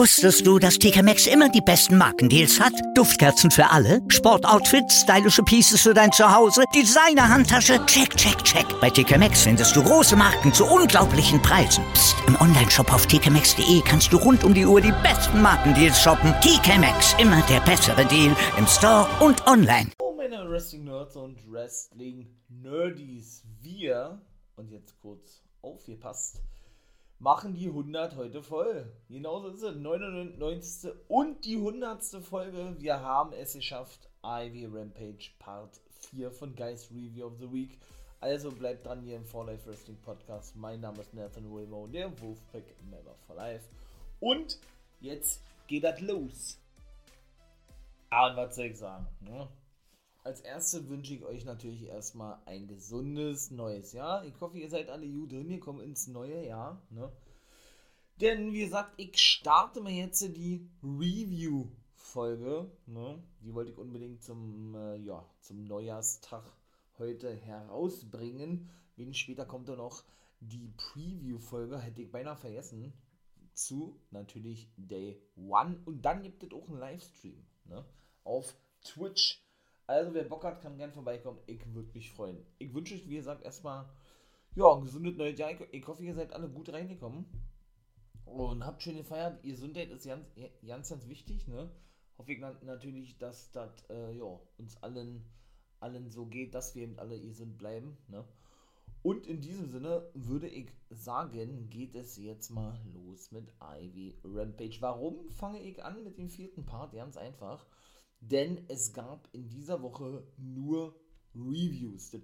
Wusstest du, dass TK Maxx immer die besten Markendeals hat? Duftkerzen für alle, Sportoutfits, stylische Pieces für dein Zuhause, Designer-Handtasche, check, check, check. Bei TK Maxx findest du große Marken zu unglaublichen Preisen. Psst. im Onlineshop auf tkmaxx.de kannst du rund um die Uhr die besten Markendeals shoppen. TK Maxx, immer der bessere Deal im Store und online. Oh, meine Wrestling-Nerds und Wrestling-Nerdies, wir, und jetzt kurz aufgepasst, machen die 100 heute voll. Genauso ist es. 99. und die 100. Folge. Wir haben es geschafft. Ivy Rampage Part 4 von Guys Review of the Week. Also bleibt dran hier im For Life Wrestling Podcast. Mein Name ist Nathan Wilmo, der Wolfpack Member for Life. Und jetzt geht das los. Ah, und was soll ich sagen? Ne? Als erstes wünsche ich euch natürlich erstmal ein gesundes neues Jahr. Ich hoffe, ihr seid alle gut drin, ihr kommt ins neue Jahr. Ne? Denn wie gesagt, ich starte mir jetzt die Review-Folge. Ne? Die wollte ich unbedingt zum, äh, ja, zum Neujahrstag heute herausbringen. Wenig später kommt dann noch die Preview-Folge, hätte ich beinahe vergessen, zu natürlich Day One. Und dann gibt es auch einen Livestream ne? auf Twitch also, wer Bock hat, kann gerne vorbeikommen. Ich würde mich freuen. Ich wünsche euch, wie gesagt, erstmal ja, ein gesundes neues Jahr. Ich hoffe, ihr seid alle gut reingekommen und habt schön gefeiert. Gesundheit ist ganz, ganz, ganz wichtig. Ne? Hoffe ich natürlich, dass das äh, ja, uns allen, allen so geht, dass wir eben alle gesund bleiben. Ne? Und in diesem Sinne würde ich sagen, geht es jetzt mal los mit Ivy Rampage. Warum fange ich an mit dem vierten Part? Ganz einfach denn es gab in dieser Woche nur Reviews. Das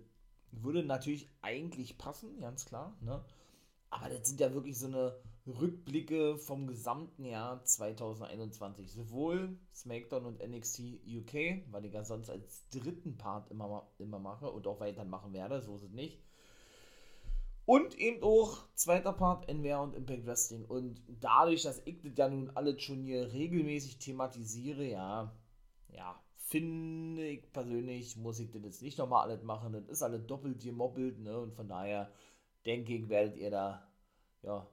würde natürlich eigentlich passen, ganz klar, ne? Aber das sind ja wirklich so eine Rückblicke vom gesamten Jahr 2021. Sowohl SmackDown und NXT UK, weil ich ja sonst als dritten Part immer, immer mache und auch weitermachen werde, so ist es nicht. Und eben auch zweiter Part NWR und Impact Wrestling. Und dadurch, dass ich das ja nun alles schon hier regelmäßig thematisiere, ja, finde ich persönlich, muss ich das jetzt nicht nochmal alles machen. Das ist alles doppelt gemoppelt, ne? Und von daher denke ich, werdet ihr da ja,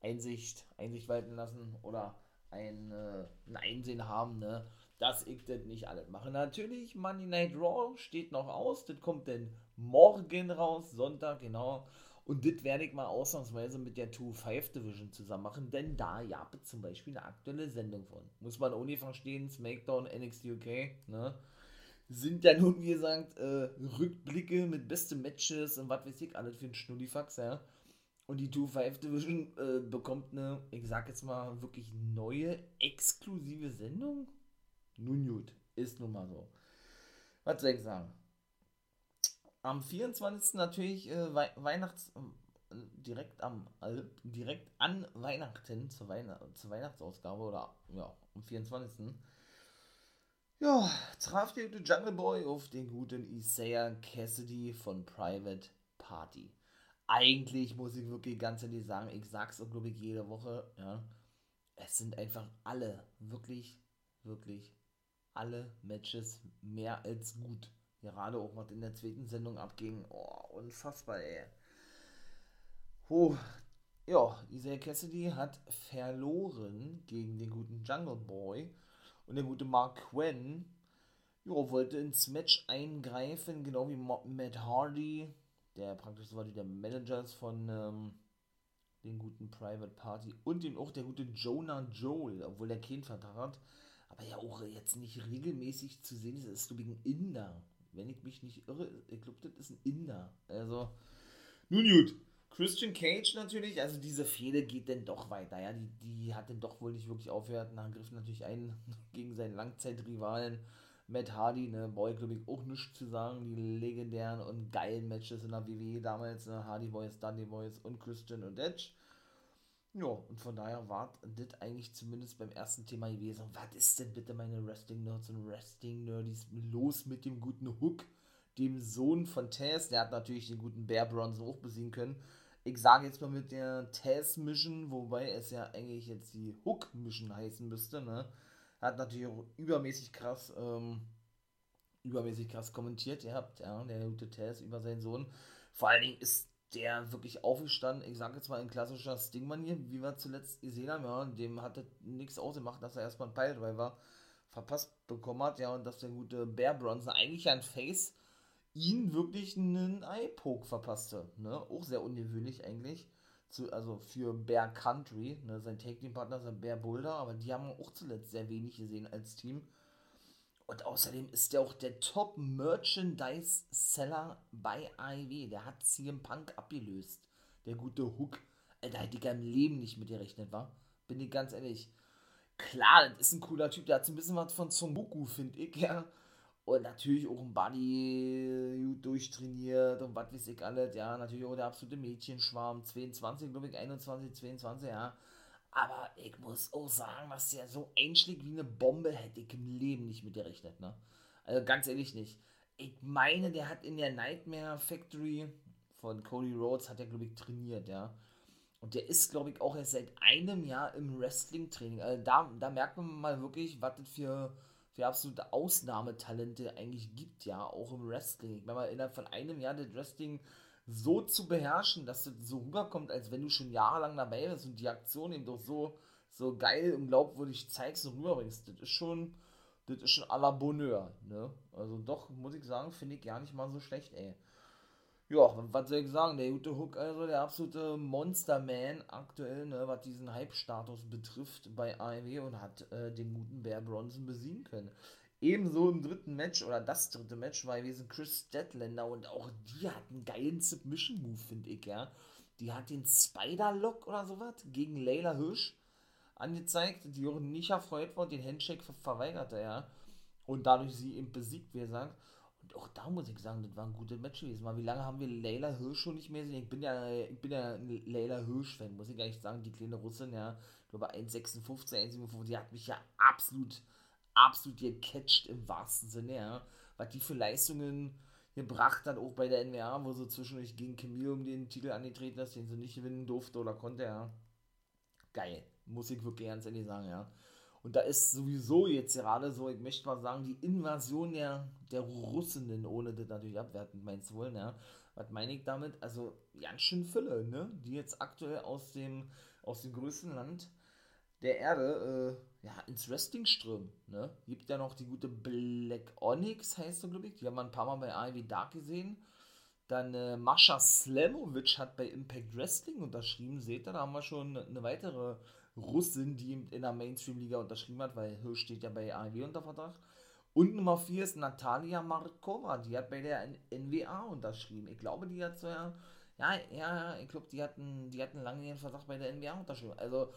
Einsicht, Einsicht walten lassen oder ein, äh, ein Einsehen haben, ne? Dass ich das nicht alles mache. Natürlich, Money Night Raw steht noch aus. Das kommt dann morgen raus, Sonntag, genau. Und das werde ich mal ausnahmsweise mit der 2-5 Division zusammen machen, denn da es zum Beispiel eine aktuelle Sendung von. Muss man ohne verstehen, SmackDown, NXT UK, ne? Sind ja nun, wie gesagt, äh, Rückblicke mit besten Matches und was weiß ich, alles für einen Schnullifax, ja. Und die 2-5 Division äh, bekommt eine, ich sag jetzt mal, wirklich neue, exklusive Sendung. Nun gut, ist nun mal so. Was soll ich sagen? Am 24. natürlich äh, We Weihnachts direkt am äh, direkt an Weihnachten zur, Weihn zur Weihnachtsausgabe oder ja am 24. Ja, traf der gute Jungle Boy auf den guten Isaiah Cassidy von Private Party. Eigentlich muss ich wirklich ganz ehrlich sagen, ich sag's auch glaube ich jede Woche, ja. Es sind einfach alle, wirklich, wirklich alle Matches mehr als gut. Gerade auch was in der zweiten Sendung abging. Oh, unfassbar, ey. Puh. Ja, Isaiah Cassidy hat verloren gegen den guten Jungle Boy. Und der gute Mark Quinn jo, wollte ins Match eingreifen, genau wie Matt Hardy, der praktisch so war der Manager von ähm, den guten Private Party und den auch der gute Jonah Joel, obwohl er keinen Vertrag hat, aber ja auch jetzt nicht regelmäßig zu sehen ist, ist wegen Inder wenn ich mich nicht irre, ich glaube, das ist ein Inder. Also, nun gut. Christian Cage natürlich, also diese Fehde geht denn doch weiter, ja, die, die hat denn doch wohl nicht wirklich aufgehört, nach griff natürlich ein gegen seinen Langzeitrivalen Matt Hardy, ne, Boy, glaube ich, auch nichts zu sagen, die legendären und geilen Matches in der WWE damals, ne, Hardy Boys, Dudley Boys und Christian und Edge. Ja, und von daher war das eigentlich zumindest beim ersten Thema gewesen. Was ist denn bitte meine Wrestling-Nerds und Wrestling-Nerdies los mit dem guten Hook, dem Sohn von Taz? Der hat natürlich den guten Bear Bronson auch besiegen können. Ich sage jetzt mal mit der Taz-Mission, wobei es ja eigentlich jetzt die Hook-Mission heißen müsste, ne? Hat natürlich auch übermäßig krass, ähm, übermäßig krass kommentiert. Ihr habt, ja, der gute Taz über seinen Sohn. Vor allen Dingen ist der wirklich aufgestanden, ich sage jetzt mal in klassischer Sting-Manier, wie wir zuletzt gesehen haben, ja, dem hatte nichts ausgemacht, dass er erstmal ein Piledriver verpasst bekommen hat, ja, und dass der gute Bear Bronson eigentlich ein Face ihn wirklich einen Eye-Poke verpasste, ne, auch sehr ungewöhnlich eigentlich, zu, also für Bear Country, ne, sein Take-Team-Partner ist Bear Boulder, aber die haben auch zuletzt sehr wenig gesehen als Team, und außerdem ist der auch der Top-Merchandise-Seller bei AEW. Der hat CM Punk abgelöst. Der gute Hook. Da hätte ich im Leben nicht mit gerechnet, war. Bin ich ganz ehrlich. Klar, das ist ein cooler Typ. Der hat so ein bisschen was von Son finde ich, ja. Und natürlich auch ein Buddy gut durchtrainiert und was weiß ich alles. Ja, natürlich auch der absolute Mädchenschwarm. 22, glaube ich, 21, 22, ja. Aber ich muss auch sagen, dass der so einschlägt wie eine Bombe, hätte ich im Leben nicht mit gerechnet, ne? Also ganz ehrlich nicht. Ich meine, der hat in der Nightmare Factory von Cody Rhodes, hat er, glaube ich, trainiert, ja. Und der ist, glaube ich, auch erst seit einem Jahr im Wrestling-Training. Also da, da merkt man mal wirklich, was das für, für absolute Ausnahmetalente eigentlich gibt, ja, auch im Wrestling. Ich meine innerhalb von einem Jahr das Wrestling so zu beherrschen, dass das so rüberkommt, als wenn du schon jahrelang dabei bist und die Aktion eben doch so, so geil und glaubwürdig zeigst und rüberbringst, das ist schon, das ist schon à la Bonheur, ne? Also doch, muss ich sagen, finde ich gar nicht mal so schlecht, ey. Ja, was soll ich sagen, der gute Hook, also der absolute Monster-Man aktuell, ne, was diesen Hype-Status betrifft bei AEW und hat äh, den guten Bear Bronson besiegen können. Ebenso im dritten Match oder das dritte Match war gewesen Chris Statlander und auch die hat einen geilen Submission-Move, finde ich, ja. Die hat den Spider-Lock oder sowas gegen Layla Hirsch angezeigt, die auch nicht erfreut war und den Handshake ver verweigerte, ja. Und dadurch sie eben besiegt, wie gesagt. Und auch da muss ich sagen, das war ein gutes Match gewesen. Mal, wie lange haben wir Layla Hirsch schon nicht mehr gesehen? Ich bin ja, ich bin ja ein Layla Hirsch-Fan, muss ich gar nicht sagen. Die kleine Russin, ja, ich glaube 1,56, 1,57, die hat mich ja absolut absolut gecatcht im wahrsten Sinne, ja. Was die für Leistungen gebracht hat, auch bei der NWA, wo sie zwischendurch gegen Camille um den Titel angetreten ist, den sie nicht gewinnen durfte oder konnte, ja. Geil, muss ich wirklich ganz ehrlich sagen, ja. Und da ist sowieso jetzt gerade so, ich möchte mal sagen, die Invasion der, der Russinnen, ohne das natürlich abwertend meinst wohl, ja. Was meine ich damit? Also ganz schön Fülle, ne? Die jetzt aktuell aus dem, aus dem größten Land der Erde äh, ja, ins Wrestling strömen. Ne? Gibt ja noch die gute Black Onyx, heißt so, glaube ich. Die haben wir ein paar Mal bei AEW Dark gesehen. Dann äh, Mascha Slamovic hat bei Impact Wrestling unterschrieben. Seht ihr, da haben wir schon eine weitere Russin, die in der Mainstream-Liga unterschrieben hat, weil Hirsch steht ja bei AEW unter Vertrag. Und Nummer 4 ist Natalia Markova, die hat bei der NWA unterschrieben. Ich glaube, die hat so ja, ja, ja, ich glaube, die hatten, die hatten lange ihren Vertrag bei der NWA unterschrieben. Also,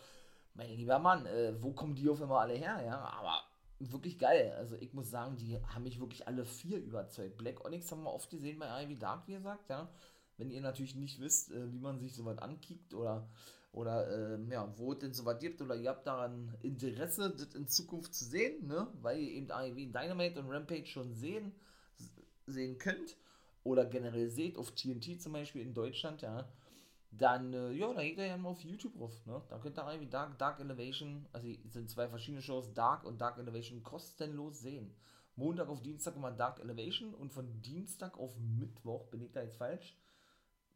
mein lieber Mann, äh, wo kommen die auf immer alle her, ja? Aber wirklich geil. Also ich muss sagen, die haben mich wirklich alle vier überzeugt. Black Onyx haben wir oft gesehen bei Ivy Dark, wie gesagt, ja. Wenn ihr natürlich nicht wisst, äh, wie man sich sowas ankickt oder, oder äh, ja, wo es denn sowas gibt oder ihr habt daran Interesse, das in Zukunft zu sehen, ne? Weil ihr eben AEW Dynamite und Rampage schon sehen, sehen könnt oder generell seht, auf TNT zum Beispiel in Deutschland, ja dann, äh, ja, da geht er ja mal auf YouTube drauf, ne? Da könnt ihr irgendwie Dark, Dark Elevation, also sind zwei verschiedene Shows, Dark und Dark Elevation kostenlos sehen. Montag auf Dienstag immer Dark Elevation und von Dienstag auf Mittwoch, bin ich da jetzt falsch?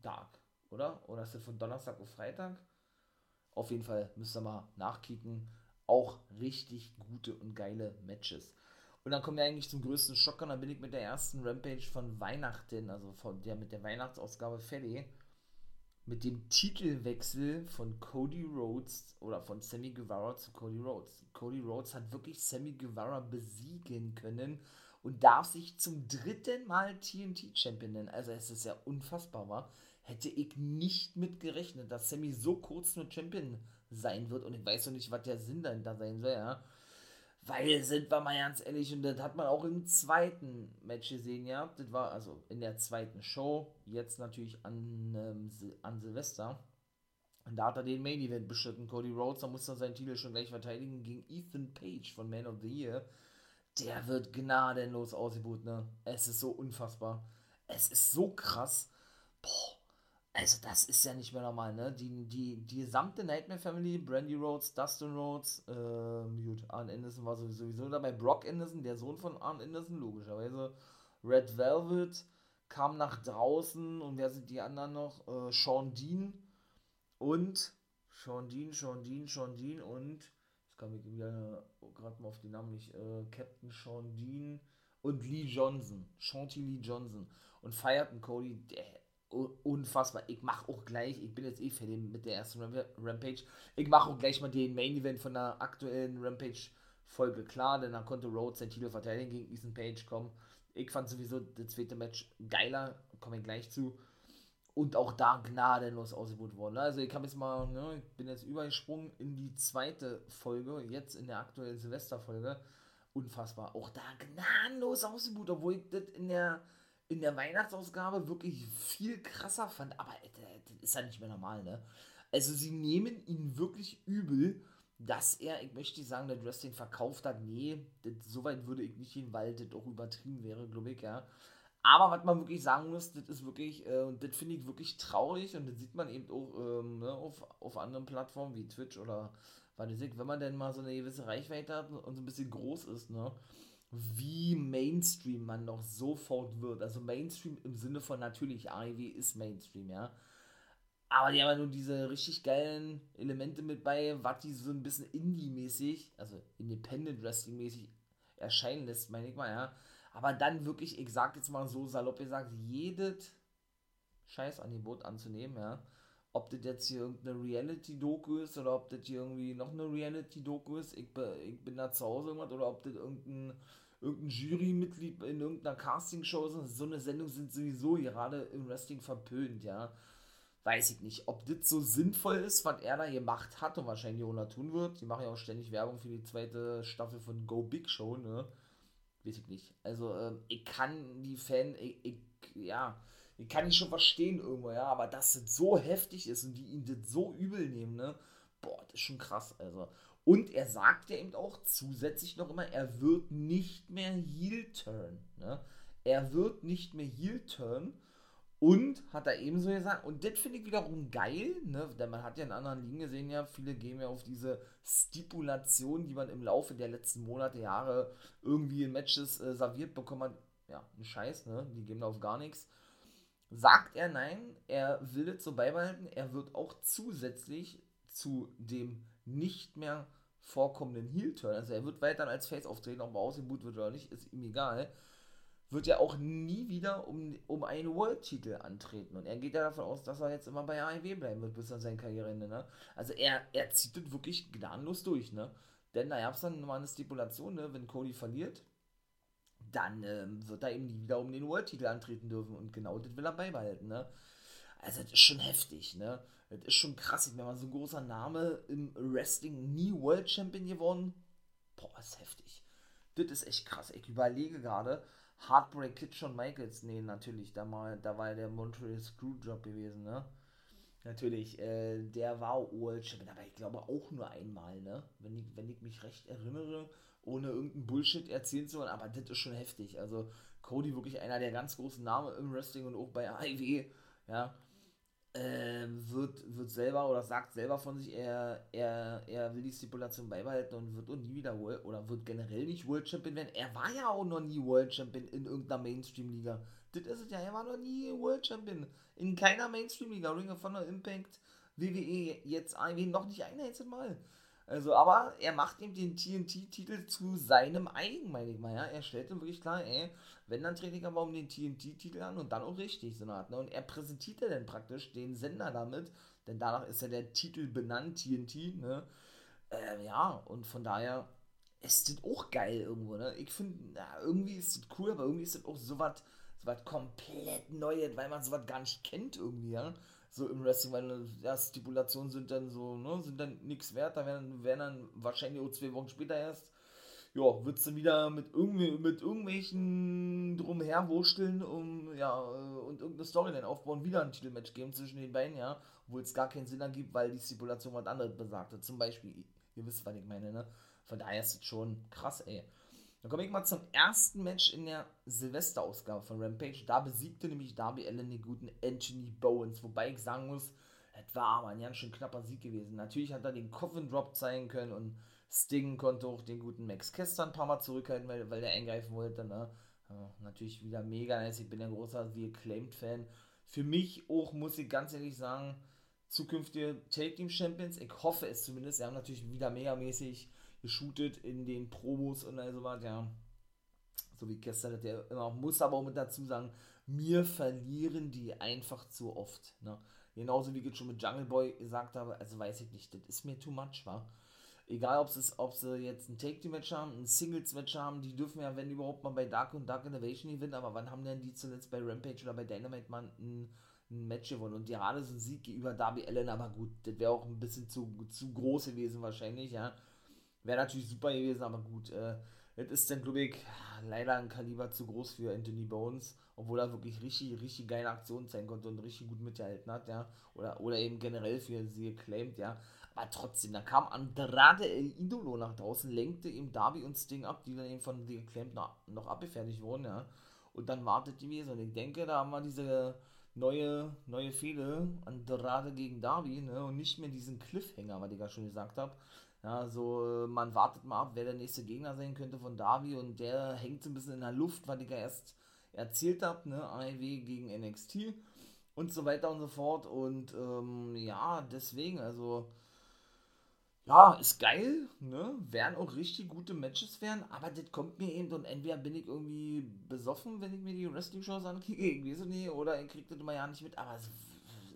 Dark, oder? Oder ist das von Donnerstag auf Freitag? Auf jeden Fall müsst ihr mal nachkicken. Auch richtig gute und geile Matches. Und dann kommen wir eigentlich zum größten Schocker. Dann bin ich mit der ersten Rampage von Weihnachten, also von der mit der Weihnachtsausgabe fertig mit dem Titelwechsel von Cody Rhodes oder von Sammy Guevara zu Cody Rhodes. Cody Rhodes hat wirklich Sammy Guevara besiegen können und darf sich zum dritten Mal TNT-Champion nennen. Also es ist ja unfassbar, war. Hätte ich nicht mit gerechnet, dass Sammy so kurz nur Champion sein wird und ich weiß noch nicht, was der Sinn dahinter sein soll, ja. Weil, sind wir mal ganz ehrlich, und das hat man auch im zweiten Match gesehen, ja. Das war also in der zweiten Show, jetzt natürlich an, ähm, an Silvester. Und da hat er den Main Event beschritten. Cody Rhodes, da musste er seinen Titel schon gleich verteidigen gegen Ethan Page von Man of the Year. Der wird gnadenlos ausgebucht, ne? Es ist so unfassbar. Es ist so krass. Boah also das ist ja nicht mehr normal, ne? Die, die, die gesamte Nightmare Family, Brandy Rhodes, Dustin Rhodes, ähm, gut, Arn Anderson war sowieso dabei, Brock Anderson, der Sohn von Arn Anderson, logischerweise, Red Velvet, kam nach draußen und wer sind die anderen noch? Äh, Sean Dean und Sean Dean, Sean Dean, Sean Dean und jetzt kam ich wieder gerade mal auf den Namen nicht, äh, Captain Sean Dean und Lee Johnson, Shanti Lee Johnson und feierten Cody, der, unfassbar. Ich mache auch gleich, ich bin jetzt eh fertig mit der ersten Rampage, ich mache auch gleich mal den Main Event von der aktuellen Rampage Folge klar, denn dann konnte Rhodes sein Titel verteidigen gegen Ethan Page kommen. Ich fand sowieso das zweite Match geiler, komme ich gleich zu. Und auch da gnadenlos ausgebucht worden. Also ich habe jetzt mal, ne, ich bin jetzt übergesprungen in die zweite Folge, jetzt in der aktuellen Silvesterfolge. Unfassbar. Auch da gnadenlos ausgebucht, obwohl ich das in der, in der Weihnachtsausgabe wirklich viel krasser fand. Aber das ist ja nicht mehr normal, ne? Also sie nehmen ihn wirklich übel dass er, ich möchte sagen, der Wrestling verkauft hat, nee, das, so weit würde ich nicht hin, weil das auch übertrieben wäre, glaube ich, ja. Aber was man wirklich sagen muss, das ist wirklich, äh, und das finde ich wirklich traurig und das sieht man eben auch ähm, ne, auf, auf anderen Plattformen wie Twitch oder was weiß ich, wenn man denn mal so eine gewisse Reichweite hat und so ein bisschen groß ist, ne, wie Mainstream man noch sofort wird. Also Mainstream im Sinne von natürlich, AEW ist Mainstream, ja. Aber die haben ja nur diese richtig geilen Elemente mit bei, was die so ein bisschen Indie-mäßig, also Independent Wrestling-mäßig erscheinen lässt, meine ich mal, ja. Aber dann wirklich, ich sag jetzt mal so salopp gesagt, jedes Scheißangebot anzunehmen, ja. Ob das jetzt hier irgendeine Reality-Doku ist oder ob das hier irgendwie noch eine Reality-Doku ist, ich, ich bin da zu Hause irgendwas, oder ob das irgendein, irgendein Jury-Mitglied in irgendeiner Casting-Show. So eine Sendung sind sowieso gerade im Wrestling verpönt, ja weiß ich nicht, ob das so sinnvoll ist, was er da gemacht hat und wahrscheinlich auch noch tun wird. Die machen ja auch ständig Werbung für die zweite Staffel von Go Big Show, ne? Weiß ich nicht. Also, ähm, ich kann die Fan, ich, ich, ja, ich kann die schon verstehen irgendwo, ja, aber dass das so heftig ist und die ihn das so übel nehmen, ne? Boah, das ist schon krass, also. Und er sagt ja eben auch zusätzlich noch immer, er wird nicht mehr Heel Turn, ne? Er wird nicht mehr Heel Turn und hat er ebenso gesagt, und das finde ich wiederum geil, ne? denn man hat ja in anderen Ligen gesehen, ja, viele gehen ja auf diese Stipulation, die man im Laufe der letzten Monate, Jahre irgendwie in Matches äh, serviert bekommen hat. Ja, ein Scheiß, ne? Die geben da auf gar nichts. Sagt er nein, er will das so beibehalten, er wird auch zusätzlich zu dem nicht mehr vorkommenden Heel-Turn, also er wird weiter als Face auftreten, ob er ausgebucht wird oder nicht, ist ihm egal wird ja auch nie wieder um, um einen World-Titel antreten. Und er geht ja davon aus, dass er jetzt immer bei AEW bleiben wird bis an sein Karriereende. Ne? Also er, er zieht das wirklich gnadenlos durch. Ne? Denn da gab es dann mal eine Stipulation, ne? wenn Cody verliert, dann ähm, wird er eben nie wieder um den World-Titel antreten dürfen. Und genau das will er beibehalten. Ne? Also das ist schon heftig. Ne? Das ist schon krass. Wenn man so ein großer Name im Wrestling nie World Champion geworden, boah, ist heftig. Das ist echt krass. Ich überlege gerade, Heartbreak Kid Shawn Michaels, nee, natürlich, da, mal, da war der Montreal Screwjob gewesen, ne? Natürlich, äh, der war World Champion, aber ich glaube auch nur einmal, ne? Wenn ich, wenn ich mich recht erinnere, ohne irgendeinen Bullshit erzählen zu wollen, aber das ist schon heftig. Also Cody wirklich einer der ganz großen Namen im Wrestling und auch bei AIW, ja äh, wird, wird selber oder sagt selber von sich, er, er, er will die Stipulation beibehalten und wird auch nie wieder World, oder wird generell nicht World Champion werden. Er war ja auch noch nie World Champion in irgendeiner Mainstream-Liga. Das ist es ja, er war noch nie World Champion. In keiner Mainstream-Liga. Ring of Honor, Impact, WWE, jetzt AEW noch nicht ein einziges Mal. Also, aber er macht ihm den TNT-Titel zu seinem eigen, meine ich mal, ja. Er stellt ihm wirklich klar, ey, wenn, dann trete ich aber um den TNT-Titel an und dann auch richtig, so eine Art, ne? Und er präsentiert ja dann praktisch den Sender damit, denn danach ist ja der Titel benannt, TNT, ne? Äh, ja, und von daher ist das auch geil irgendwo, ne? Ich finde, irgendwie ist das cool, aber irgendwie ist das auch so was so komplett Neues, weil man so was gar nicht kennt irgendwie, ja so im Wrestling, weil ja, Stipulationen sind dann so, ne, sind dann nichts wert, da werden, werden dann wahrscheinlich auch zwei Wochen später erst, ja, wird es dann wieder mit, irgendwie, mit irgendwelchen drumherwursteln um, ja, äh, und irgendeine Story dann aufbauen, wieder ein Titelmatch geben zwischen den beiden, ja, wo es gar keinen Sinn ergibt, weil die Stipulation was anderes besagte. Zum Beispiel, ihr wisst, was ich meine, ne? Von daher ist es schon krass, ey. Dann komme ich mal zum ersten Match in der Silvesterausgabe von Rampage. Da besiegte nämlich Darby Allen den guten Anthony Bowens. Wobei ich sagen muss, es war aber ein ganz schön knapper Sieg gewesen. Natürlich hat er den Coffin Drop zeigen können und Sting konnte auch den guten Max Kester ein paar Mal zurückhalten, weil, weil der eingreifen wollte. Ne? Natürlich wieder mega nice. Ich bin ja großer The Acclaimed-Fan. Für mich auch, muss ich ganz ehrlich sagen, zukünftige Take Team Champions. Ich hoffe es zumindest. Sie haben natürlich wieder megamäßig geshootet in den Promos und all so was, ja. So wie gestern, der immer muss aber auch mit dazu sagen, mir verlieren die einfach zu oft. Ne? Genauso wie ich jetzt schon mit Jungle Boy gesagt habe, also weiß ich nicht, das ist mir too much, war. Egal, ob, es, ob sie jetzt ein Take-Team-Match haben, ein Singles-Match haben, die dürfen ja, wenn überhaupt mal bei Dark und Dark Innovation gewinnen, aber wann haben denn die zuletzt bei Rampage oder bei Dynamite mal ein, ein Match gewonnen? Und gerade so ein Sieg über Darby Allen, aber gut, das wäre auch ein bisschen zu, zu groß gewesen wahrscheinlich, ja. Wäre natürlich super gewesen, aber gut, äh, ist dann, glaube leider ein Kaliber zu groß für Anthony Bones, obwohl er wirklich richtig, richtig geile Aktionen zeigen konnte und richtig gut mitgehalten hat, ja. Oder, oder eben generell für sie geclaimed, ja. Aber trotzdem, da kam Andrade El Idolo nach draußen, lenkte ihm Darby und Sting ab, die dann eben von The Acclaimed noch, noch abgefertigt wurden, ja. Und dann wartet die Wesen. Und ich denke, da haben wir diese neue, neue Fehde, Andrade gegen Darby, ne, und nicht mehr diesen Cliffhanger, was ich ja schon gesagt habe. Ja, so, man wartet mal ab, wer der nächste Gegner sein könnte von Darby und der hängt so ein bisschen in der Luft, was ich ja erst erzählt habe, ne, AEW gegen NXT und so weiter und so fort und ähm, ja, deswegen, also ja, ist geil, ne? Werden auch richtig gute Matches werden, aber das kommt mir eben und entweder bin ich irgendwie besoffen, wenn ich mir die Wrestling-Shows ankriege, ich weiß nicht, oder ich krieg das immer ja nicht mit, aber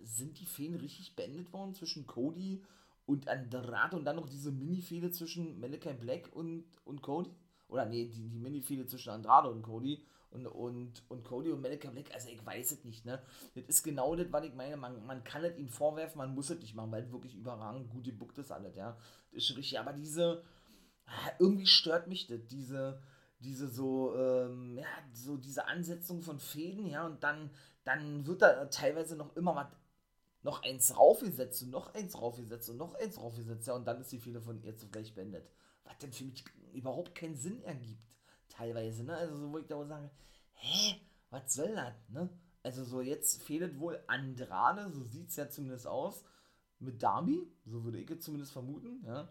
sind die Feen richtig beendet worden zwischen Cody und Andrade und dann noch diese Mini-Fehde zwischen Malachi Black und, und Cody? Oder nee, die, die Mini-Fehde zwischen Andrade und Cody und, und, und Cody und Malachi Black, also ich weiß es nicht, ne? Das ist genau das, was ich meine. Man, man kann es ihm vorwerfen, man muss es nicht machen, weil es wirklich überragend gut gebuckt ist alles, ja. Das ist richtig, aber diese, ah, irgendwie stört mich das, diese, diese so, ähm, ja, so diese Ansetzung von Fäden, ja, und dann, dann wird da teilweise noch immer was, noch eins raufgesetzt und noch eins raufgesetzt und noch eins raufgesetzt, ja, und dann ist die Fehde von ihr zugleich beendet. Was denn für mich überhaupt keinen Sinn ergibt teilweise, ne? Also so, wo ich da sage, hä, was soll das, ne? Also so, jetzt fehlt wohl Andrade, so sieht es ja zumindest aus, mit Darby, so würde ich jetzt zumindest vermuten, ja.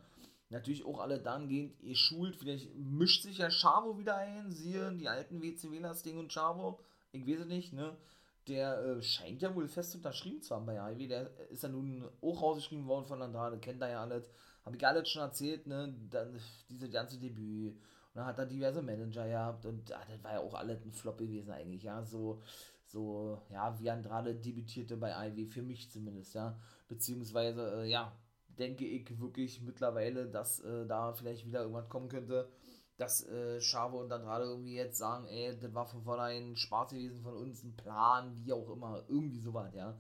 Natürlich auch alle dahingehend, ihr schult, vielleicht mischt sich ja Chavo wieder ein, siehe die alten WCWlers, Ding und Chavo, ich weiß es nicht, ne? Der äh, scheint ja wohl fest unterschrieben zu haben bei Ivy, der ist ja nun auch rausgeschrieben worden von Andrade, kennt er ja alles, habe ich alles schon erzählt, ne? Dann, diese ganze Debüt, dann hat er diverse Manager gehabt und ah, das war ja auch alles ein Flop gewesen eigentlich, ja, so, so, ja, wie Andrade debütierte bei IW, für mich zumindest, ja, beziehungsweise, äh, ja, denke ich wirklich mittlerweile, dass äh, da vielleicht wieder irgendwas kommen könnte, dass äh, und Andrade irgendwie jetzt sagen, ey, das war von vornherein Spaß gewesen von uns, ein Plan, wie auch immer, irgendwie sowas, ja.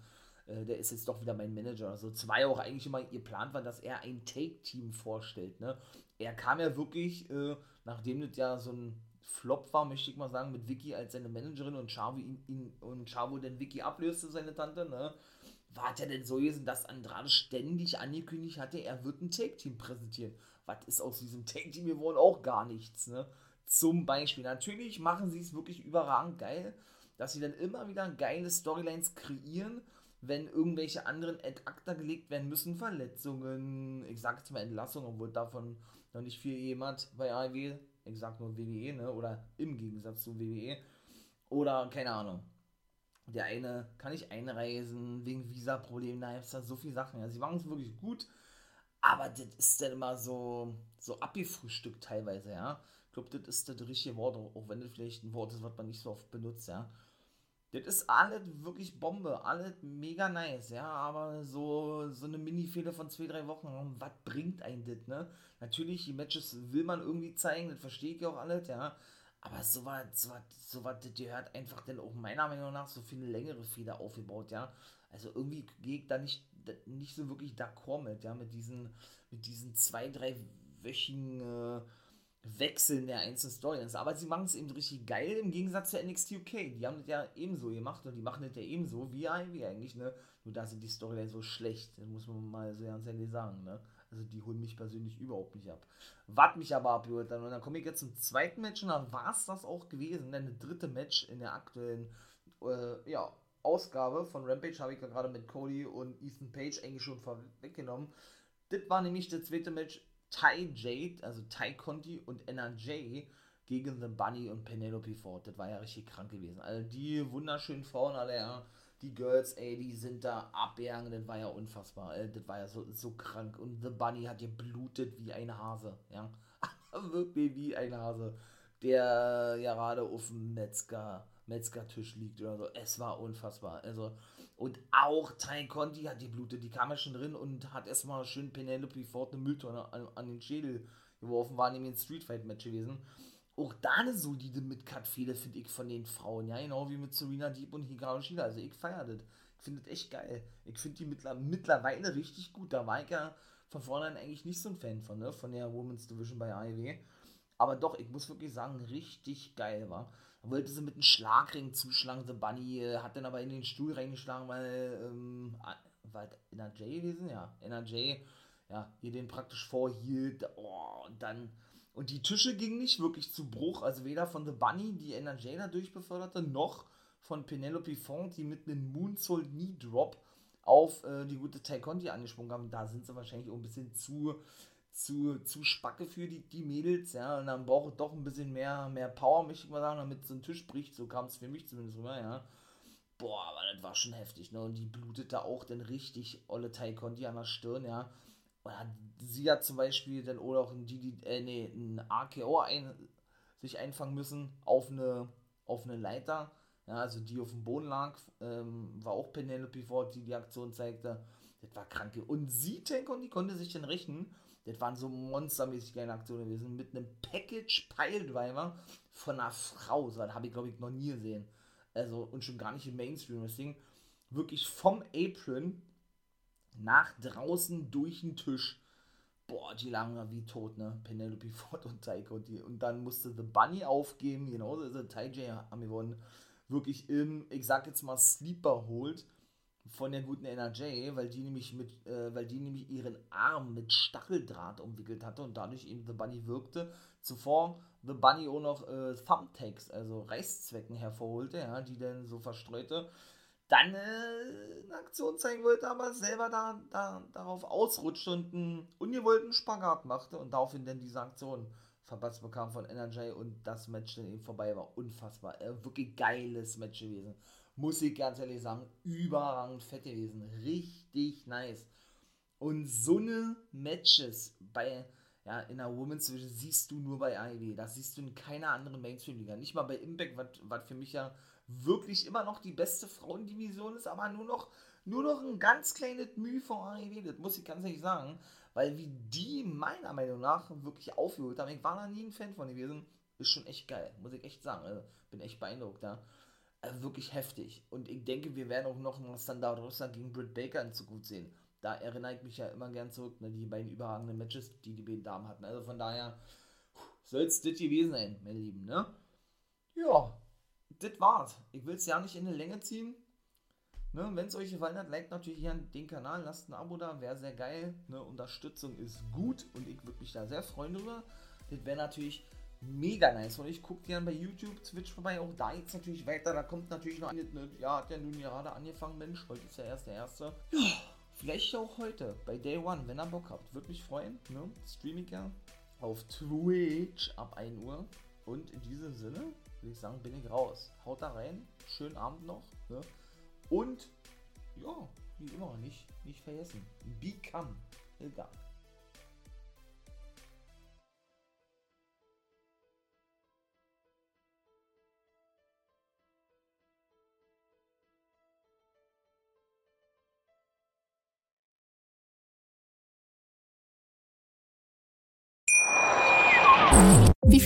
Äh, der ist jetzt doch wieder mein Manager. Also zwei auch eigentlich immer ihr Plan war, dass er ein Take-Team vorstellt, ne? Er kam ja wirklich äh, nachdem das ja so ein Flop war, möchte ich mal sagen, mit Vicky als seine Managerin und Chavo ihn, ihn und Chavo den Vicky ablöste, seine Tante, ne? War es ja denn so gewesen, dass Andrade ständig angekündigt hatte, er wird ein Take-Team präsentieren. Was ist aus diesem Take-Team geworden? Auch gar nichts, ne? Zum Beispiel. Natürlich machen sie es wirklich überragend geil, dass sie dann immer wieder geile Storylines kreieren, wenn irgendwelche anderen ad acta gelegt werden müssen, Verletzungen, ich sag jetzt mal Entlassungen, obwohl davon noch nicht viel jemand bei AEW, ich sag nur WWE, ne? Oder im Gegensatz zu WWE. Oder, keine Ahnung. Der eine kann nicht einreisen wegen Visa-Problemen, da gibt es da so viele Sachen. Ja, sie machen es wirklich gut, aber das ist dann immer so, so abgefrühstückt teilweise, ja. Ich glaube, das ist das richtige Wort, auch wenn das vielleicht ein Wort ist, was man nicht so oft benutzt, ja. Das ist alles wirklich Bombe, alles mega nice, ja, aber so, so eine Mini-Fehler von zwei, drei Wochen, was bringt ein das, ne? Natürlich, die Matches will man irgendwie zeigen, das verstehe ich auch alles, ja, aber so was, so das gehört einfach dann auch meiner Meinung nach so viel längere Fehler aufgebaut, ja. Also irgendwie gehe ich da nicht, nicht so wirklich d'accord mit, ja, mit diesen, mit diesen zwei, drei wöchigen, äh, Wechseln der einzelnen Storylines. Aber sie machen es eben richtig geil im Gegensatz zu NXT UK. Die haben das ja ebenso gemacht und die machen das ja ebenso wie IW eigentlich, ne? Nur da sind die Storylines so schlecht, das muss man mal so ganz ehrlich sagen, ne? Also die holen mich persönlich überhaupt nicht ab. Was mich aber dann, und dann komme ich jetzt zum zweiten Match und dann war es das auch gewesen, denn das dritte Match in der aktuellen, äh, ja, Ausgabe von Rampage habe ich gerade mit Cody und Ethan Page eigentlich schon vorweggenommen. Das war nämlich das zweite Match Ty Jade, also Ty Conti und NRJ gegen The Bunny und Penelope Ford. Das war ja richtig krank gewesen. Also die wunderschönen Frauen alle, ja, die Girls, ey, die sind da abgegangen, das war ja unfassbar. Ey, das war ja so, so krank. Und The Bunny hat geblutet wie ein Hase, ja. Wirklich wie ein Hase, der ja gerade auf dem Metzger, Metzgertisch liegt oder so. Es war unfassbar. Also, und auch Ty Conti hat die Blute, die kam ja schon drin und hat erstmal schön Penelope Ford eine Mülltonne an, an den Schädel geworfen, war nämlich ein Streetfight-Match gewesen. Auch da eine solide Mid-Cut-Fehde, finde ich, von den Frauen. Ja, genau wie mit Serena Deep und Hikaru Shida. Also ich feiere das. Ich finde das echt geil. Ich finde die mittler mittlerweile richtig gut. Da war ich ja von vornherein eigentlich nicht so ein Fan von, ne? Von der Women's Division bei AEW. Aber doch, ich muss wirklich sagen, richtig geil war. Da wollte sie mit einem Schlagring zuschlagen. The Bunny äh, hat dann aber in den Stuhl reingeschlagen, weil, ähm, war NRJ gewesen? Ja, NRJ, ja, hier den praktisch vorhielt. Oh, und dann, und die Tische gingen nicht wirklich zu Bruch. Also weder von The Bunny, die NRJ dadurch beförderte, noch von Penelope Font, die mit einem Moonsault Knee Drop auf äh, die gute Tai Conti angesprungen haben. Da sind sie wahrscheinlich auch ein bisschen zu zu, zu spacke für die, die Mädels, ja, und dann braucht es doch ein bisschen mehr, mehr Power, möchte ich mal sagen, damit so ein Tisch bricht, so kam es für mich zumindest rüber, ja. Boah, aber das war schon heftig, ne, und die blutete auch dann richtig olle Conti an der Stirn, ja. Und sie hat zum Beispiel dann oder auch ein, Didi, äh, nee, ein AKO ein, sich einfangen müssen auf eine, auf eine Leiter, ja, also die auf dem Boden lag, ähm, war auch Penelope Ford, die die Aktion zeigte. Das war kranke. Und sie, Conti, konnte sich dann richten das waren so monstermäßig geile Aktionen gewesen. Mit einem Package Piledriver von einer Frau. So, das habe ich, glaube ich, noch nie gesehen. Also, und schon gar nicht im Mainstream. Deswegen wirklich vom Apron nach draußen durch den Tisch. Boah, die lagen wie tot, ne? Penelope Ford und Taiko. Und, und dann musste The Bunny aufgeben. Genauso ist es. Tai haben gewonnen. Wirklich im, ich sag jetzt mal, Sleeper holt von der guten NRJ, weil die nämlich mit, äh, weil die nämlich ihren Arm mit Stacheldraht umwickelt hatte und dadurch eben The Bunny wirkte. Zuvor The Bunny auch noch äh, Thumbtacks, also Reißzwecken hervorholte, ja, die dann so verstreute. Dann äh, eine Aktion zeigen wollte, aber selber da, da, darauf ausrutschte und einen ungewollten Spagat machte und daraufhin dann diese Aktion verpasst bekam von NRJ und das Match dann eben vorbei war. Unfassbar. Äh, wirklich geiles Match gewesen muss ich ganz ehrlich sagen, überragend fett gewesen. Richtig nice. Und so eine Matches bei, ja, in der Women's Division siehst du nur bei AEW. Das siehst du in keiner anderen Mainstream-Liga. Nicht mal bei Impact, was für mich ja wirklich immer noch die beste Frauendivision ist, aber nur noch, nur noch ein ganz kleines Mühe von AEW. Das muss ich ganz ehrlich sagen. Weil wie die meiner Meinung nach wirklich aufgeholt haben, ich war da nie ein Fan von gewesen, ist schon echt geil. Muss ich echt sagen. Also, bin echt beeindruckt, ja. Also wirklich heftig. Und ich denke, wir werden auch noch einen Standard Rossa gegen Britt Baker in Zukunft sehen. Da erinnere ich mich ja immer gern zurück, ne, die beiden überragenden Matches, die die beiden Damen hatten. Also von daher soll es das gewesen sein, meine Lieben, ne? Ja, das war's. Ich will es ja nicht in eine Länge ziehen. Ne, Wenn es euch gefallen hat, liked natürlich hier den Kanal, lasst ein Abo da, wäre sehr geil. Ne? Unterstützung ist gut und ich würde mich da sehr freuen drüber. Das wäre natürlich mega nice. Und ich gucke gerne bei YouTube, Twitch vorbei. Auch da jetzt natürlich weiter. Da kommt natürlich noch eine. Ja, hat ja nun gerade angefangen, Mensch. Heute ist ja erst der erste. Ja, vielleicht auch heute bei Day One, wenn ihr Bock habt. Würde mich freuen. Ne? Stream ich ja auf Twitch ab 1 Uhr. Und in diesem Sinne würde ich sagen, bin ich raus. Haut da rein. Schönen Abend noch. Ne? Und ja, wie immer, nicht, nicht vergessen. Become. Egal.